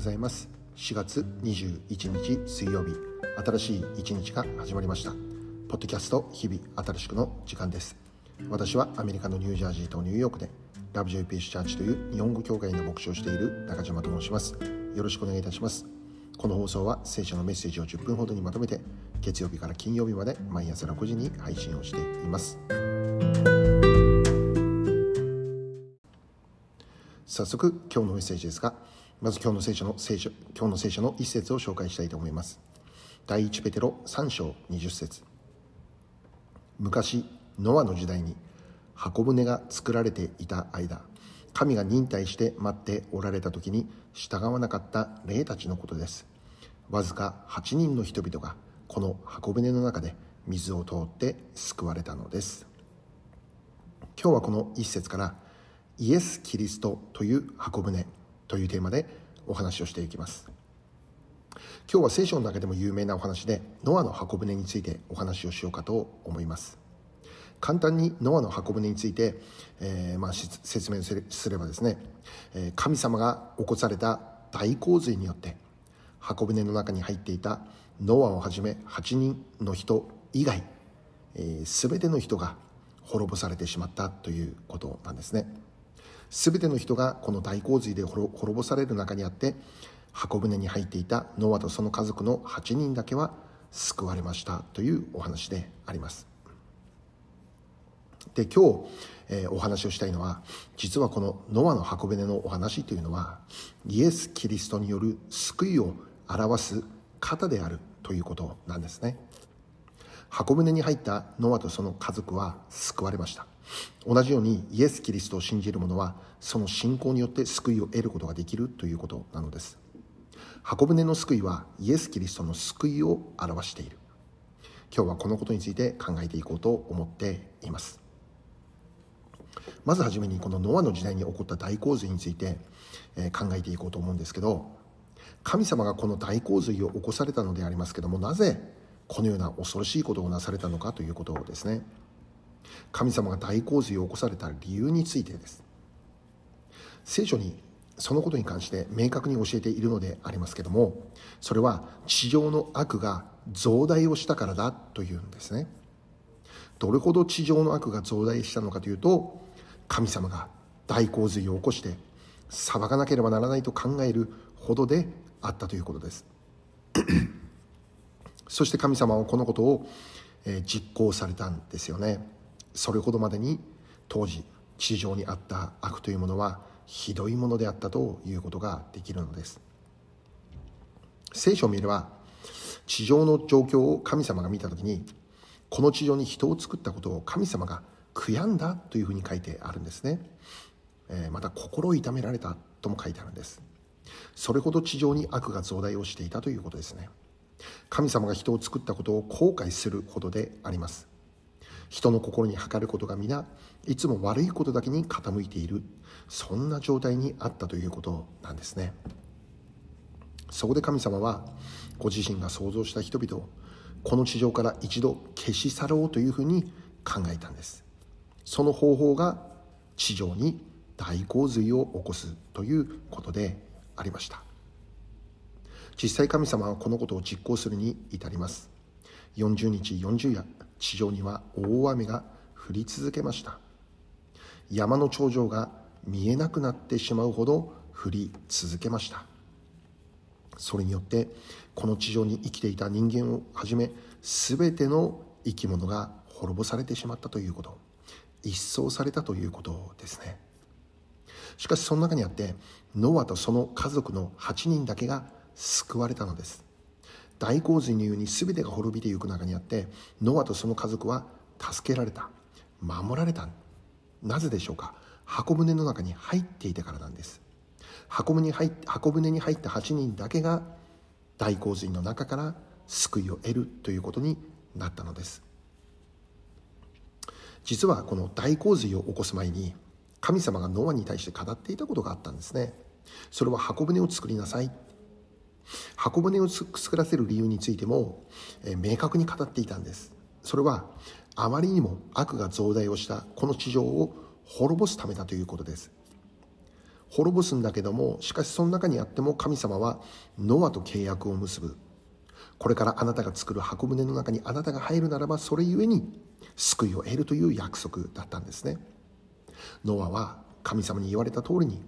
ございます。4月21日水曜日。新しい一日が始まりました。ポッドキャスト日々新しくの時間です。私はアメリカのニュージャージーとニューヨークでラブジョイピーシュチャーチという日本語協会の牧師をしている中島と申します。よろしくお願いいたします。この放送は聖書のメッセージを10分ほどにまとめて月曜日から金曜日まで毎朝6時に配信をしています。早速今日のメッセージですがまず今日の聖書の聖書今日の聖書の一節を紹介したいと思います。第一ペテロ3章20節。昔ノアの時代に箱舟が作られていた間神が忍耐して待っておられた時に従わなかった霊たちのことです。わずか8人の人々がこの箱舟の中で水を通って救われたのです。今日はこの一節からイエス・キリストという箱舟。というテーマでお話をしていきます。今日は聖書の中でも有名なお話でノアの箱舟についてお話をしようかと思います。簡単にノアの箱舟について、えー、まあ、説明すればですね神様が起こされた大洪水によって箱舟の中に入っていたノアをはじめ8人の人以外、えー、全ての人が滅ぼされてしまったということなんですね。全ての人がこの大洪水で滅ぼされる中にあって箱舟に入っていたノアとその家族の8人だけは救われましたというお話であります。で今日、えー、お話をしたいのは実はこのノアの箱舟のお話というのはイエス・キリストによる救いを表す方であるということなんですね。箱舟に入ったノアとその家族は救われました。同じようにイエス・キリストを信じる者はその信仰によって救いを得ることができるということなのです。箱舟の救いはイエス・キリストの救いを表している。今日はこのことについて考えていこうと思っています。まずはじめにこのノアの時代に起こった大洪水について考えていこうと思うんですけど神様がこの大洪水を起こされたのでありますけどもなぜこのような恐ろしいことをなされたのかということですね。神様が大洪水を起こされた理由についてです。聖書にそのことに関して明確に教えているのでありますけどもそれは地上の悪が増大をしたからだというんですね。どれほど地上の悪が増大したのかというと神様が大洪水を起こして裁かなければならないと考えるほどであったということです。そして神様はこのことを実行されたんですよね。それほどまでに当時地上にあった悪というものはひどいものであったということができるのです。聖書を見れば地上の状況を神様が見た時にこの地上に人を作ったことを神様が悔やんだというふうに書いてあるんですね、えまた心を痛められたとも書いてあるんです。それほど地上に悪が増大をしていたということですね。神様が人を作ったことを後悔するほどであります。人の心に測ることが皆いつも悪いことだけに傾いている。そんな状態にあったということなんですね。そこで神様はご自身が創造した人々をこの地上から一度消し去ろうというふうに考えたんです。その方法が地上に大洪水を起こすということでありました。実際神様はこのことを実行するに至ります。40日40夜地上には大雨が降り続けました。山の頂上が見えなくなってしまうほど降り続けました。それによってこの地上に生きていた人間をはじめ全ての生き物が滅ぼされてしまったということ一掃されたということですね。しかしその中にあってノアとその家族の8人だけが救われたのです。大洪水のように全てが滅びていく中にあってノアとその家族は助けられた。守られた。なぜでしょうか？箱舟の中に入っていてからなんです。箱舟に入箱舟に入った8人だけが大洪水の中から救いを得るということになったのです。実はこの大洪水を起こす前に神様がノアに対して語っていたことがあったんですね。それは箱舟を作りなさい箱舟を作らせる理由についても、え明確に語っていたんです。それはあまりにも悪が増大をしたこの地上を滅ぼすためだということです。滅ぼすんだけどもしかしその中にあっても神様はノアと契約を結ぶ。これからあなたが作る箱舟の中にあなたが入るならばそれゆえに救いを得るという約束だったんですね。ノアは神様に言われた通りに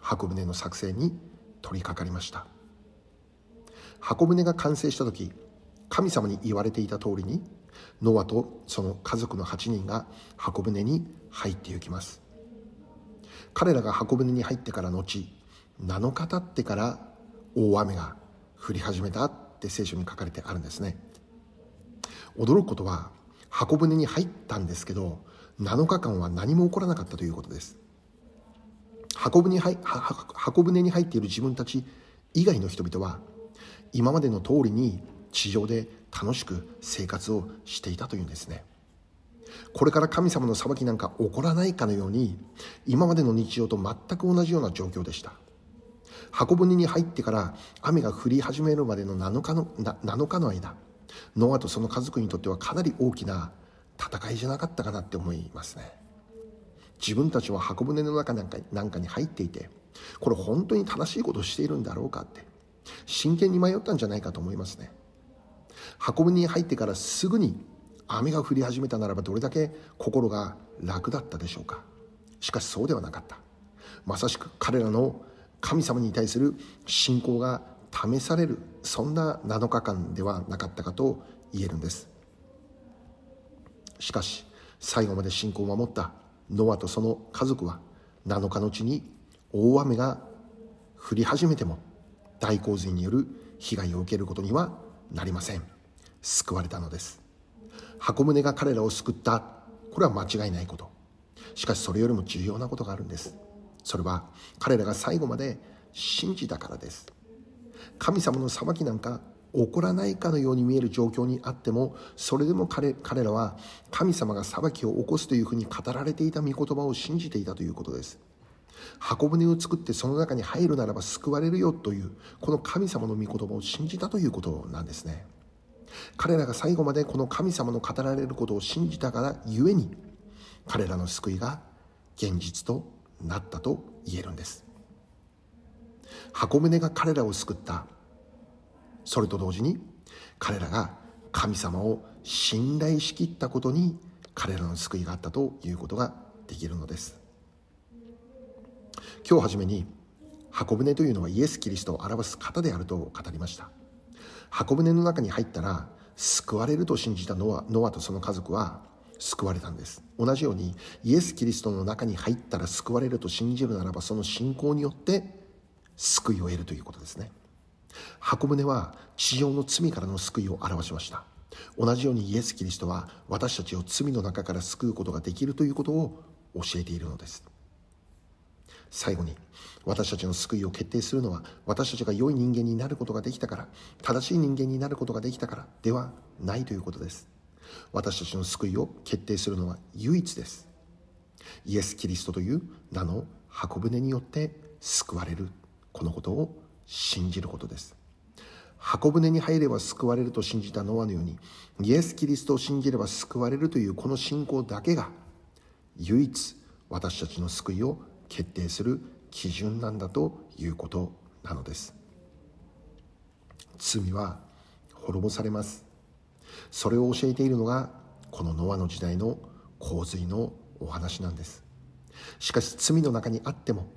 箱舟の作成に取り掛かりました。箱舟が完成した時神様に言われていた通りにノアとその家族の8人が箱舟に入って行きます。彼らが箱舟に入ってから後7日経ってから大雨が降り始めたって聖書に書かれてあるんですね。驚くことは箱舟に入ったんですけど7日間は何も起こらなかったということです。箱舟に箱舟に入っている自分たち以外の人々は今までの通りに地上で楽しく生活をしていたというんですね。これから神様の裁きなんか起こらないかのように今までの日常と全く同じような状況でした。箱舟に入ってから雨が降り始めるまでの7日の ,7 日の間ノアとその家族にとってはかなり大きな戦いじゃなかったかなって思いますね。自分たちは箱舟の中なんかなんかに入っていてこれ本当に正しいことをしているんだろうかって。真剣に迷ったんじゃないかと思いますね。箱舟に入ってからすぐに雨が降り始めたならばどれだけ心が楽だったでしょうか。しかしそうではなかった。まさしく彼らの神様に対する信仰が試されるそんな7日間ではなかったかと言えるんです。しかし最後まで信仰を守ったノアとその家族は7日のうちに大雨が降り始めても大洪水による被害を受けることにはなりません。救われたのです。箱舟が彼らを救った。これは間違いないこと。しかしそれよりも重要なことがあるんです。それは彼らが最後まで信じたからです。神様の裁きなんか起こらないかのように見える状況にあってもそれでも彼彼らは神様が裁きを起こすというふうに語られていた御言葉を信じていたということです。箱舟を作ってその中に入るならば救われるよというこの神様の御言葉を信じたということなんですね。彼らが最後までこの神様の語られることを信じたからゆえに彼らの救いが現実となったと言えるんです。箱舟が彼らを救った。それと同時に彼らが神様を信頼しきったことに彼らの救いがあったということができるのです。今日初めに箱舟というのはイエス・キリストを表す方であると語りました。箱舟の中に入ったら救われると信じたノアノアとその家族は救われたんです。同じようにイエス・キリストの中に入ったら救われると信じるならばその信仰によって救いを得るということですね。箱舟は地上の罪からの救いを表しました。同じようにイエス・キリストは私たちを罪の中から救うことができるということを教えているのです。最後に私たちの救いを決定するのは私たちが良い人間になることができたから正しい人間になることができたからではないということです。私たちの救いを決定するのは唯一です。イエス・キリストという名の箱舟によって救われる。このことを信じることです。箱舟に入れば救われると信じたノアのようにイエス・キリストを信じれば救われるというこの信仰だけが唯一私たちの救いを決定する基準なんだということなのです。罪は滅ぼされます。それを教えているのがこのノアの時代の洪水のお話なんです。しかし罪の中にあっても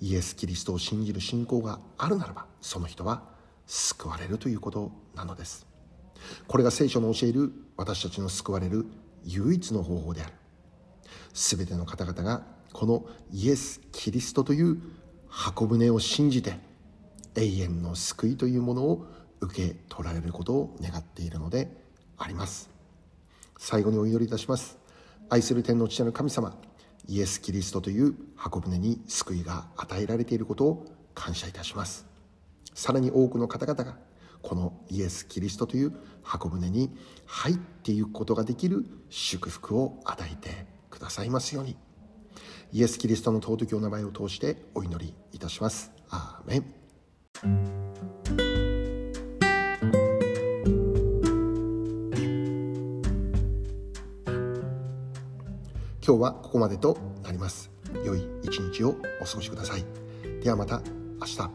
イエス・キリストを信じる信仰があるならばその人は救われるということなのです。これが聖書の教える私たちの救われる唯一の方法である。全ての方々がこのイエス・キリストという箱舟を信じて永遠の救いというものを受け取られることを願っているのであります。最後にお祈りいたします。愛する天の父なる神様イエス・キリストという箱舟に救いが与えられていることを感謝いたします。さらに多くの方々がこのイエス・キリストという箱舟に入っていくことができる祝福を与えてくださいますように。イエス・キリストの尊きお名前を通してお祈りいたします。アーメン。今日はここまでとなります。良い一日をお過ごしください。ではまた明日。